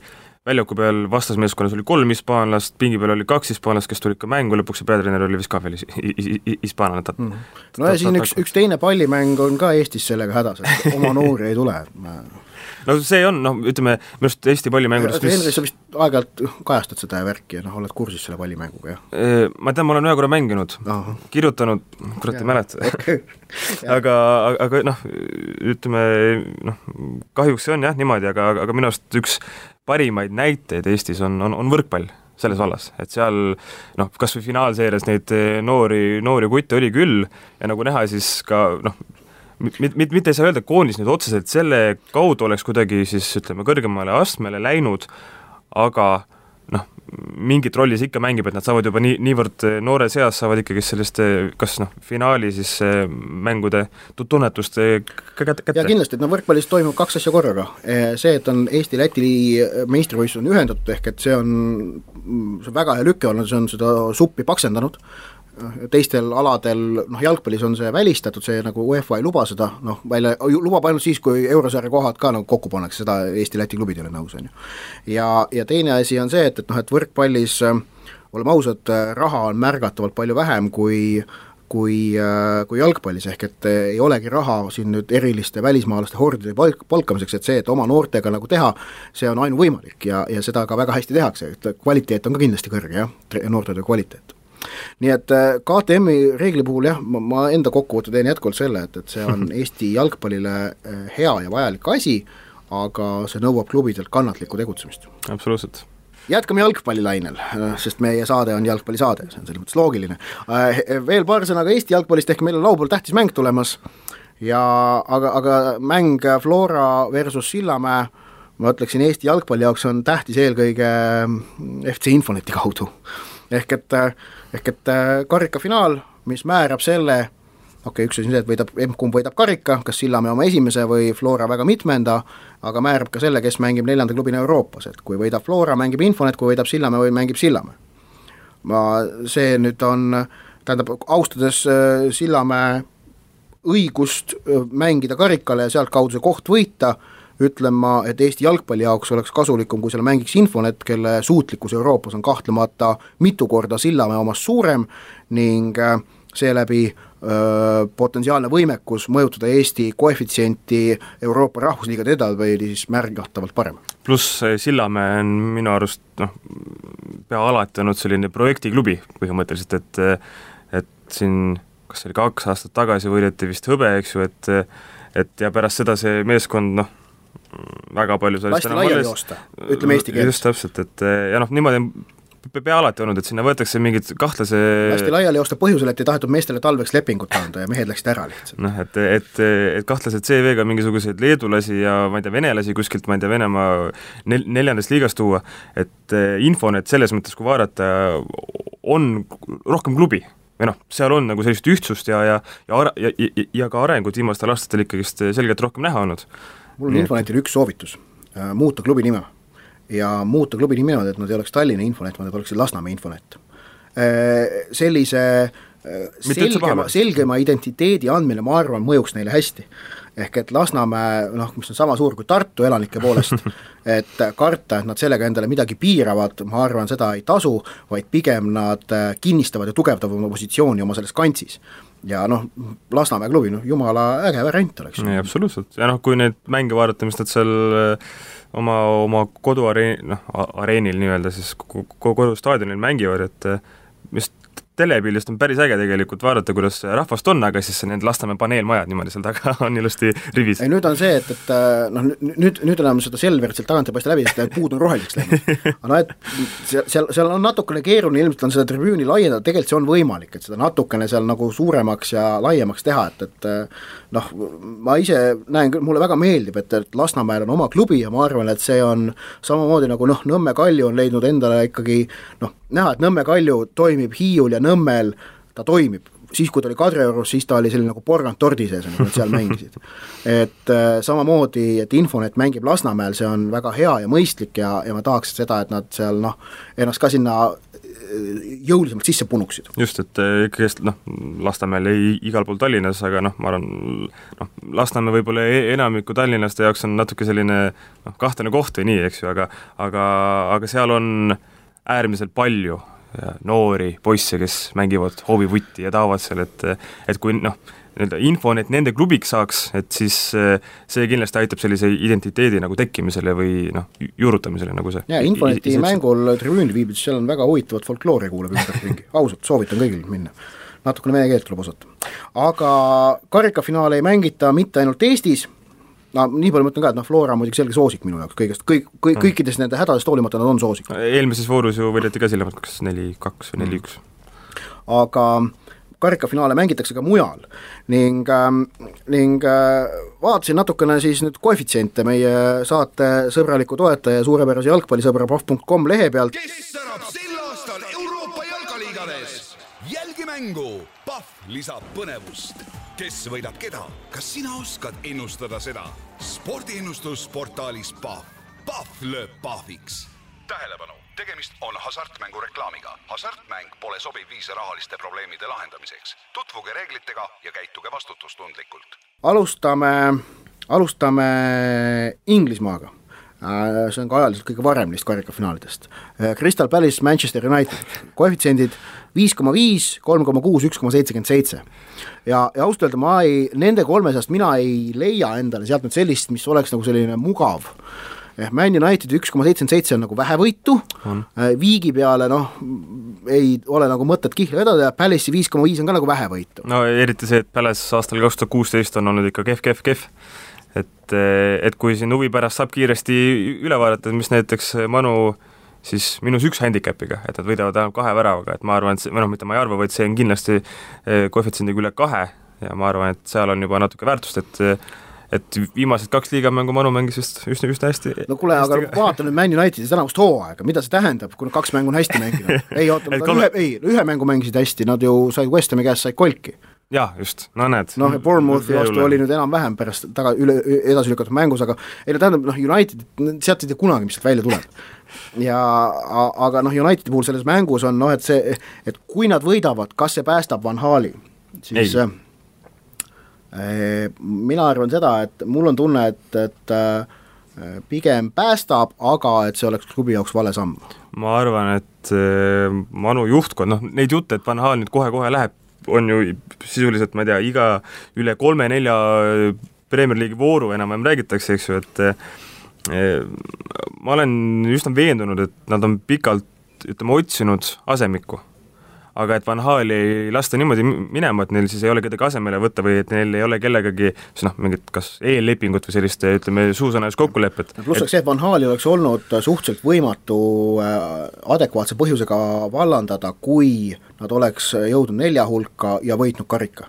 väljaku peal vastasmeeskonnas oli kolm hispaanlast, pingi peal oli kaks hispaanlast, kes tulid ka mängu lõpuks ja peatreener oli vist ka veel hispaanlane. -hmm. no ja siin üks, üks teine pallimäng on ka Eestis sellega hädas, et oma noori ei tule, no see on, noh, ütleme, minu arust Eesti pallimängudest mis... Henri, sa vist aeg-ajalt kajastad seda värki ja noh, oled kursis selle pallimänguga, jah? ma tean, ma olen ühe korra mänginud, kirjutanud, kurat ei mäleta. Aga, aga noh, ütleme noh, kahjuks see on jah niimoodi, aga, aga minu arust üks parimaid näiteid Eestis on, on, on võrkpall selles vallas, et seal noh, kas või finaalseerias neid noori, noori kutte oli küll ja nagu näha, siis ka noh, mit-, mit-, mitte ei saa öelda, et koondis nüüd otseselt selle kaudu oleks kuidagi siis ütleme, kõrgemale astmele läinud, aga noh, mingit rolli see ikka mängib, et nad saavad juba nii, niivõrd noores eas saavad ikkagi selliste kas noh, finaali siis eh, mängude tunnetust kätte, kätte. ja kindlasti, et no võrkpallis toimub kaks asja korraga. Eh, see, et on Eesti-Läti meistrivõistlused on ühendatud, ehk et see on, see on väga hea lüke olnud, see on seda suppi paksendanud, teistel aladel, noh jalgpallis on see välistatud, see nagu UEFA ei luba seda, noh välja, lubab ainult siis, kui eurosarja kohad ka nagu kokku pannakse, seda Eesti-Läti klubid ei ole nõus, on ju. ja, ja teine asi on see, et, et noh, et võrkpallis oleme ausad, raha on märgatavalt palju vähem kui kui, kui jalgpallis, ehk et ei olegi raha siin nüüd eriliste välismaalaste hordide palk, palkamiseks, et see, et oma noortega nagu teha, see on ainuvõimalik ja, ja seda ka väga hästi tehakse, et kvaliteet on ka kindlasti kõrge jah, noortetöö kvaliteet nii et äh, KTM-i reegli puhul jah, ma, ma enda kokkuvõtte teen jätkuvalt selle, et, et see on Eesti jalgpallile äh, hea ja vajalik asi, aga see nõuab klubidelt kannatlikku tegutsemist. absoluutselt jätkame jalgpallilainel, äh, sest meie saade on jalgpallisaade, see on selles mõttes loogiline. Veel paar sõna ka Eesti jalgpallist, ehk meil on laupäeval tähtis mäng tulemas ja aga, aga mäng Flora versus Sillamäe, ma ütleksin, Eesti jalgpalli jaoks on tähtis eelkõige FC Infoneti kaudu. ehk et ehk et äh, karikafinaal, mis määrab selle, okei okay,, üks asi on see, et võidab, emb-kumb võidab karika, kas Sillamäe oma esimese või Flora väga mitmenda, aga määrab ka selle, kes mängib neljanda klubina Euroopas, et kui võidab Flora, mängib Infonet, kui võidab Sillamäe või mängib Sillamäe. ma, see nüüd on, tähendab, austades äh, Sillamäe õigust äh, mängida karikale ja sealtkaudu see koht võita, ütlen ma, et Eesti jalgpalli jaoks oleks kasulikum, kui seal mängiks Infonet, kelle suutlikkus Euroopas on kahtlemata mitu korda Sillamäe omast suurem ning äh, seeläbi öö, potentsiaalne võimekus mõjutada Eesti koefitsienti Euroopa rahvusliigade edetabeli siis märgatavalt parem. pluss Sillamäe on minu arust noh, pea alati olnud selline projektiklubi põhimõtteliselt, et et siin kas see oli kaks aastat tagasi, võideti vist hõbe, eks ju, et et ja pärast seda see meeskond noh, väga palju lasti laiali joosta, ütleme eesti keeles. just täpselt, et ja noh, niimoodi on pea alati olnud, et sinna võetakse mingid kahtlase lasti laiali joosta põhjusel, et ei tahetud meestele talveks lepingut anda ja mehed läksid ära lihtsalt. noh, et, et, et kahtlase CV-ga mingisuguseid leedulasi ja ma ei tea, venelasi kuskilt, ma ei tea, Venemaa nel-, neljandast liigast tuua, et Infonet selles mõttes, kui vaadata, on rohkem klubi või noh, seal on nagu sellist ühtsust ja, ja ja ja, ja, ja ka arengut viimastel aastatel ikkagist selgelt rohkem näha olnud mul on Infonetile üks soovitus, äh, muuta klubi nime. ja muuta klubi nime niimoodi, et nad ei oleks Tallinna Infonet, vaid nad oleksid Lasnamäe Infonet. Äh, sellise äh, selgema, selgema identiteedi andmine, ma arvan, mõjuks neile hästi. ehk et Lasnamäe noh, mis on sama suur kui Tartu elanike poolest, et karta, et nad sellega endale midagi piiravad, ma arvan, seda ei tasu, vaid pigem nad kinnistavad ja tugevdavad oma positsiooni oma selles kantsis ja noh, Lasnamäe klubi, noh jumala äge variant oleks. nii, absoluutselt, ja noh, kui neid mänge vaadata, mis nad seal äh, oma, oma koduareen-, noh, areenil nii-öelda siis kodustaadionil mängivad, et äh, vist telepildist on päris äge tegelikult vaadata, kuidas rahvast on, aga siis need Lasnamäe paneelmajad niimoodi seal taga on ilusti rivis. ei nüüd on see, et, et äh, noh, nüüd, nüüd enam seda Selverit sealt tagant ei paista läbi, sest puud on roheliseks läinud. aga noh, et seal, seal, seal on natukene keeruline ilmselt on seda tribüüni laiendada, tegelikult see on võimalik, et seda natukene seal nagu suuremaks ja laiemaks teha, et, et äh, noh, ma ise näen küll, mulle väga meeldib, et, et Lasnamäel on oma klubi ja ma arvan, et see on samamoodi nagu noh, Nõmme Kalju on leidnud endale ikkagi noh, näha, et Nõmme Kalju toimib Hiiul ja Nõmmel, ta toimib, siis kui ta oli Kadriorus, siis ta oli selline nagu porgand tordi sees, nagu nad seal mängisid. et äh, samamoodi, et Infonet mängib Lasnamäel, see on väga hea ja mõistlik ja, ja ma tahaks seda, et nad seal noh, ennast ka sinna jõulisemalt sisse punuksid. just, et äh, ikkagist noh, Lasnamäel ei igal pool Tallinnas, aga noh, ma arvan, noh, Lasnamäe võib-olla e-, enamiku tallinlaste jaoks on natuke selline noh, kahtlane koht või nii, eks ju, aga aga, aga seal on äärmiselt palju noori poisse, kes mängivad hoovivutti ja tahavad seal, et et kui noh, nii-öelda infonet nende klubiks saaks, et siis see kindlasti aitab sellise identiteedi nagu tekkimisele või noh, juurutamisele, nagu see jaa, Infoneti mängul tribüünil viibides, seal on väga huvitavat folkloori kuuleb ümberringi, ausalt, soovitan kõigil minna. natukene vene keelt tuleb osata. aga karikafinaale ei mängita mitte ainult Eestis, no nii palju ma ütlen ka, et noh, Flora on muidugi selge soosik minu jaoks kõigest, kõik, kõik, mm. kõikidest nende hädadest hoolimata nad on soosik. eelmises voorus ju võideti ka Sillamäelt kas neli-kaks või neli-üks. aga karikafinaale mängitakse ka mujal. Ning ähm,, ning äh, vaatasin natukene siis nüüd koefitsiente meie saate sõbraliku toetaja, suurepärase jalgpallisõbra pahv.com lehe pealt. kes särab sel aastal Euroopa jalgaliigades? jälgi mängu, Pahv lisab põnevust. Kes võidab keda, kas sina oskad ennustada seda? spordiennustusportaalis Pahv, Pahv lööb pahviks. Tähelepanu, tegemist on hasartmängu reklaamiga. hasartmäng pole sobiv viis rahaliste probleemide lahendamiseks. tutvuge reeglitega ja käituge vastutustundlikult. alustame, alustame Inglismaaga Äh, see on ka ajaliselt kõige varem neist karikafinaalidest. Äh, Crystal Palace, Manchester United, koefitsiendid viis koma viis, kolm koma kuus, üks koma seitsekümmend seitse. ja, ja ausalt öelda ma ei, nende kolme seast mina ei leia endale sealt nüüd sellist, mis oleks nagu selline mugav ehk Man United üks koma seitsekümmend seitse on nagu vähevõitu, äh, viigi peale noh, ei ole nagu mõtet kihla vedada ja Palace'i viis koma viis on ka nagu vähevõitu. no eriti see, et Palace aastal kaks tuhat kuusteist on olnud ikka kehv, kehv, kehv. Et, et kui siin huvi pärast saab kiiresti üle vaadata, mis näiteks Manu siis miinus üks handicap'iga, et nad võidavad ainult kahe väravaga, et ma arvan, et see, või noh, mitte ma ei arva, vaid see on kindlasti eh, koefitsiendiga üle kahe. Ja ma arvan, et seal on juba natuke väärtust, et et viimased kaks liigamängu Manu mängis vist üsna, üsna hästi. no kuule, aga vaata nüüd Man Unitedi tänavust hooaega, mida see tähendab, kui nad kaks mängu on hästi mänginud? ei oota, nad ühe, ei, ühe mängu mängisid hästi, nad ju said West Hami käest, said kolki jah, just, no näed. noh, Bournemouthi vastu oli nüüd enam-vähem pärast taga, üle, edasi lükatud mängus, aga ei no tähendab, noh, United, sealt ei tea kunagi, mis sealt välja tuleb. ja aga noh, Unitedi puhul selles mängus on noh, et see, et kui nad võidavad, kas see päästab Van Hali, siis ei. Äh, mina arvan seda, et mul on tunne, et, et äh, pigem päästab, aga et see oleks klubi jaoks vale samm. ma arvan, et äh, Manu juhtkond, noh neid jutte, et Van Hal nüüd kohe-kohe läheb on ju sisuliselt, ma ei tea, iga üle kolme-nelja Premier League'i vooru enam-vähem räägitakse, eks ju, et eh, ma olen üsna veendunud, et nad on pikalt, ütleme, otsinud asemikku aga et Van Hali ei lasta niimoodi minema, et neil siis ei ole kedagi asemele võtta või et neil ei ole kellegagi siis noh, mingit kas eellepingut või sellist ütleme, suusõnalist kokkulepet. pluss see, et Van Hali oleks olnud suhteliselt võimatu äh, adekvaatse põhjusega vallandada, kui nad oleks jõudnud nelja hulka ja võitnud karika.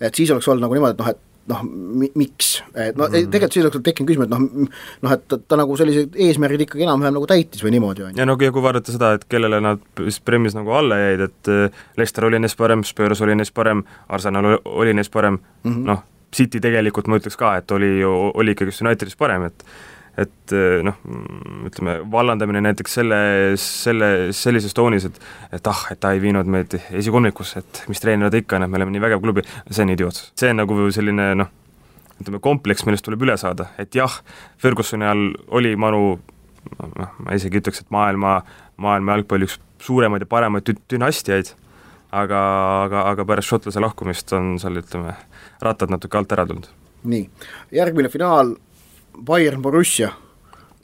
et siis oleks olnud nagu niimoodi, et noh, et noh, mi-, miks, et no mm. tegelikult siis oleks tekkinud küsimus, et noh, noh et ta, ta nagu sellised eesmärgid ikkagi enam-vähem nagu täitis või niimoodi, on ju. ja no kui vaadata seda, et kellele nad siis Premis nagu alla jäid, et äh, Leicester oli neist parem, Spurs oli neist parem, Arsenal oli neist parem mm -hmm., noh, City tegelikult ma ütleks ka, et oli ju, oli ikkagi just Unitedist parem, et et eh, noh, ütleme, vallandamine näiteks selle, selle, sellises toonis, et et ah, et ta ei viinud meid esikolmikusse, et mis treener ta ikka on, et me oleme nii vägev klubi, see on idiootsus. see on nagu selline noh, ütleme kompleks, millest tuleb üle saada, et jah, Fergusoni all oli Manu noh, ma isegi ütleks, et maailma, maailma jalgpalli üks suuremaid ja paremaid dü-, dünastiaid, aga, aga, aga pärast šotlase lahkumist on seal ütleme, rattad natuke alt ära tulnud. nii, järgmine finaal Bayern Borussia,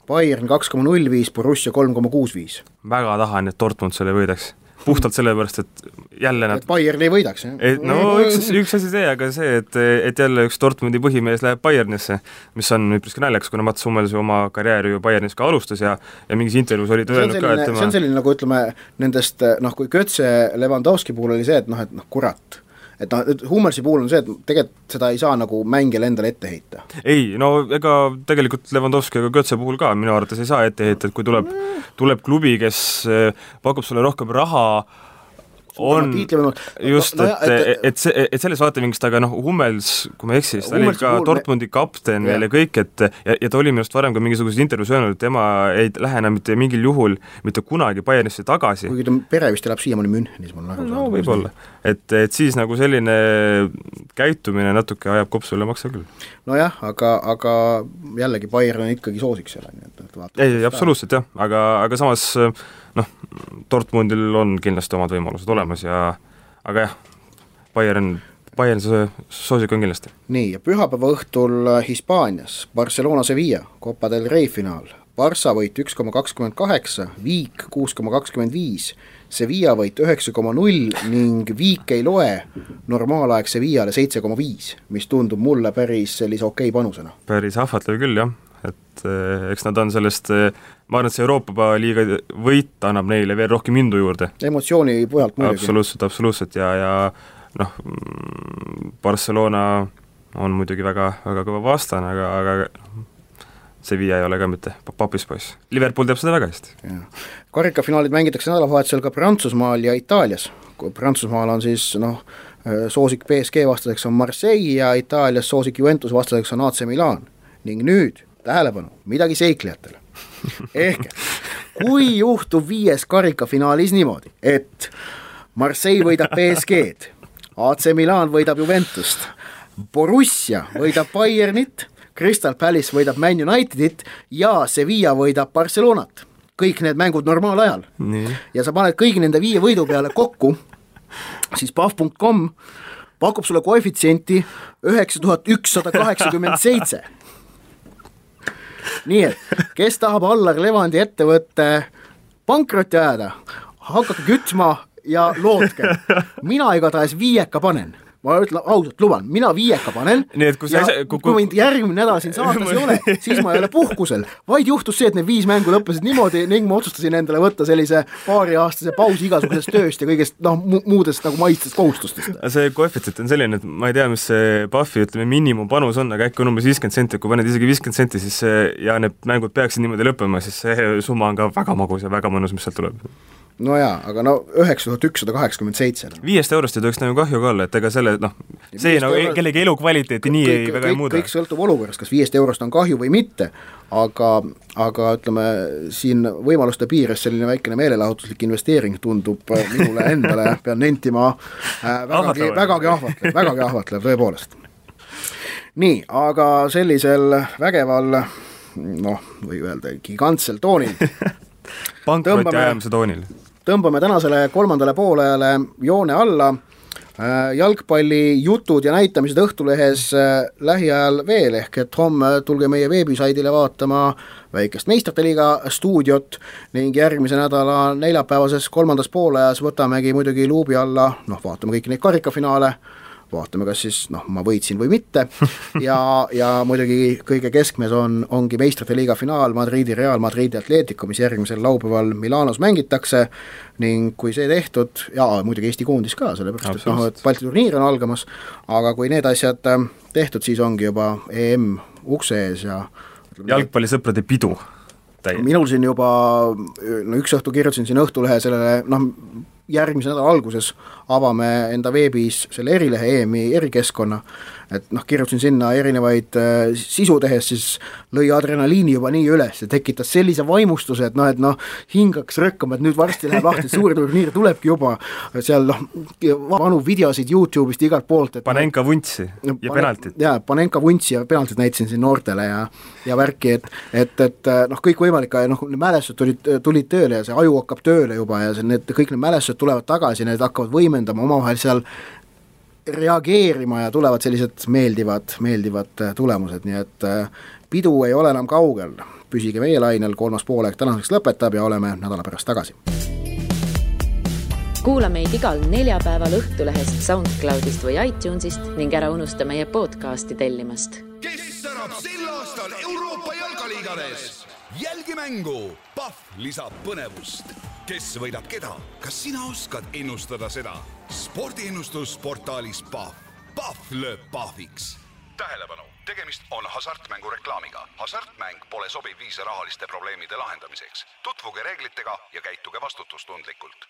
Bayern kaks koma null viis, Borussia kolm koma kuus viis. väga tahan, et Dortmund selle võidaks puhtalt sellepärast, et jälle nad et Bayern ei võidaks, jah? et no üks, üks asi see, aga see, et, et jälle üks Dortmundi põhimees läheb Bayernisse, mis on üpriski naljakas, kuna Mats Hummels ju oma karjääri ju Bayernis ka alustas ja ja mingis intervjuus oli ta öelnud ka, et tema see on selline nagu ütleme, nendest noh, kui Götze Levandovski puhul oli see, et noh, et noh, kurat et noh, et Hummelsi puhul on see, et tegelikult seda ei saa nagu mängijale endale ette heita. ei, no ega tegelikult Levandovski ega Götze puhul ka minu arvates ei saa ette heita, et kui tuleb, tuleb klubi, kes eh, pakub sulle rohkem raha, on just et, et, et see, et selles vaatevinklist, aga noh, Hummels, kui ma ei eksi, siis ta oli ka Dortmundi kapten veel ja kõik, et ja, ja ta oli minu arust varem ka mingisuguses intervjuus öelnud, et tema ei lähe enam mitte mingil juhul mitte kunagi Bayernisse tagasi. kuigi ta pere vist elab siiamaani Münchenis, ma olen aru saanud. no võib-olla, et, et siis nagu selline käitumine natuke ajab kopsu üle maksa küll. nojah, aga, aga jällegi Bayern on ikkagi soosik seal, on ju, et vaatame. ei, absoluutselt jah, aga, aga samas noh, Dortmundil on kindlasti omad võimalused olemas ja aga jah, Bayern, Bayern soosik on kindlasti. nii, ja pühapäeva õhtul Hispaanias Barcelona Sevilla, Copa del Rey finaal. Barca võit üks koma kakskümmend kaheksa, Viik kuus koma kakskümmend viis, Sevilla võit üheksa koma null ning Viik ei loe normaalaeg Sevillale seitse koma viis, mis tundub mulle päris sellise okei panusena. päris ahvatlev küll, jah et eh, eks nad on sellest, eh, ma arvan, et see Euroopa liiga võit annab neile veel rohkem indu juurde. emotsiooni põhjalt muidugi. absoluutselt, absoluutselt ja, ja noh, Barcelona on muidugi väga, väga kõva vastane, aga, aga Sevilla ei ole ka mitte papis poiss. Liverpool teab seda väga hästi. karikafinaalid mängitakse nädalavahetusel ka Prantsusmaal ja Itaalias. Prantsusmaal on siis noh, soosik BSG vastaseks on Marseille ja Itaalias soosik Juventus vastaseks on AC Milan ning nüüd tähelepanu, midagi seiklejatele. ehk kui juhtub viies karikafinaalis niimoodi, et Marseille võidab BSG-d, AC Milan võidab Juventust, Borussia võidab Bayernit, Crystal Palace võidab Man Unitedit ja Sevilla võidab Barcelonat. kõik need mängud normaalajal. ja sa paned kõigi nende viie võidu peale kokku, siis pahv.com pakub sulle koefitsienti üheksa tuhat ükssada kaheksakümmend seitse. nii et, kes tahab Allar Levandi ettevõtte pankrotti ajada, hakake kütma ja lootke, mina igatahes viieka panen ma ütlen ausalt, luban, mina viieka panen. nii et kui sa ise, kui, kui mind järgmine nädal siin saates ei ole, siis ma ei ole puhkusel, vaid juhtus see, et need viis mängu lõppesid niimoodi ning ma otsustasin endale võtta sellise paariaastase pausi igasugusest tööst ja kõigest noh mu, muudest nagu maistest kohustustest. see koefitsient on selline, et ma ei tea, mis see Puffi ütleme miinimumpanus on, aga äkki on umbes viiskümmend senti, kui paned isegi viiskümmend senti, siis ja need mängud peaksid niimoodi lõppema, siis see summa on ka väga magus ja väga mõnus, mis sealt tuleb no jaa, aga no üheksa tuhat ükssada kaheksakümmend seitse. viiest eurost ei tohiks nagu kahju ka olla, et ega selle noh, see nagu eurost, kellegi elukvaliteeti nii kõik, ei väga ei muuda. kõik sõltub olukorrast, kas viiest eurost on kahju või mitte, aga, aga ütleme, siin võimaluste piires selline väikene meelelahutuslik investeering tundub äh, minule endale, pean nentima äh,, vägagi, vägagi ahvatlev, vägagi ahvatlev tõepoolest. nii, aga sellisel vägeval noh, või öelda gigantsel toonil toonil tõmbame tänasele kolmandale poolajale joone alla, äh, jalgpallijutud ja näitamised Õhtulehes äh, lähiajal veel, ehk et homme tulge meie veebisaidile vaatama väikest meistrite liiga stuudiot ning järgmise nädala neljapäevases kolmandas poolajas võtamegi muidugi luubi alla, noh, vaatame kõiki neid karikafinaale, vaatame, kas siis noh, ma võitsin või mitte. Ja, ja muidugi kõige keskmes on, ongi meistrite liiga finaal Madridi Real Madridi Atletico, mis järgmisel laupäeval Milanos mängitakse. Ning kui see tehtud, jaa, muidugi Eesti koondis ka, sellepärast et noh, et Balti turniir on algamas, aga kui need asjad äh, tehtud, siis ongi juba EM ukse ees ja jalgpallisõprade pidu. Täie. minul siin juba, no üks õhtu kirjutasin siin Õhtulehe sellele noh, järgmise nädala alguses avame enda veebis selle erilehe EM-i erikeskkonna, et noh, kirjutasin sinna erinevaid äh, sisu tehes, siis lõi adrenaliini juba nii üles ja tekitas sellise vaimustuse, et noh, et noh, hing hakkas rõkkama, et nüüd varsti läheb lahti, suur turniir tulebki juba, seal noh, vanu videosid Youtube'ist igalt poolt, et Panenka vuntsi ja pane, penaltit. jaa, Panenka vuntsi ja penaltit näitasin siin noortele ja ja värki, et et, et noh, kõikvõimalik, noh, mälestused tulid, tulid tööle ja see aju hakkab tööle juba ja see, need, kõik need mälestused tulevad tagasi, need hakkavad võimendama omavahel seal reageerima ja tulevad sellised meeldivad, meeldivad äh, tulemused, nii et äh, pidu ei ole enam kaugel. püsige meie lainel, kolmas poolaeg tänaseks lõpetab ja oleme nädala pärast tagasi. kuula meid igal neljapäeval Õhtulehest, SoundCloudist või iTunesist ning ära unusta meie podcasti tellimast. kes särab sel aastal Euroopa jalgaliigades? jälgi mängu, Pahv lisab põnevust. Kes võidab keda, kas sina oskad ennustada seda? spordiennustus portaalis Pahv. Pahv lööb pahviks. tähelepanu, tegemist on hasartmängu reklaamiga. hasartmäng pole sobiv viis rahaliste probleemide lahendamiseks. tutvuge reeglitega ja käituge vastutustundlikult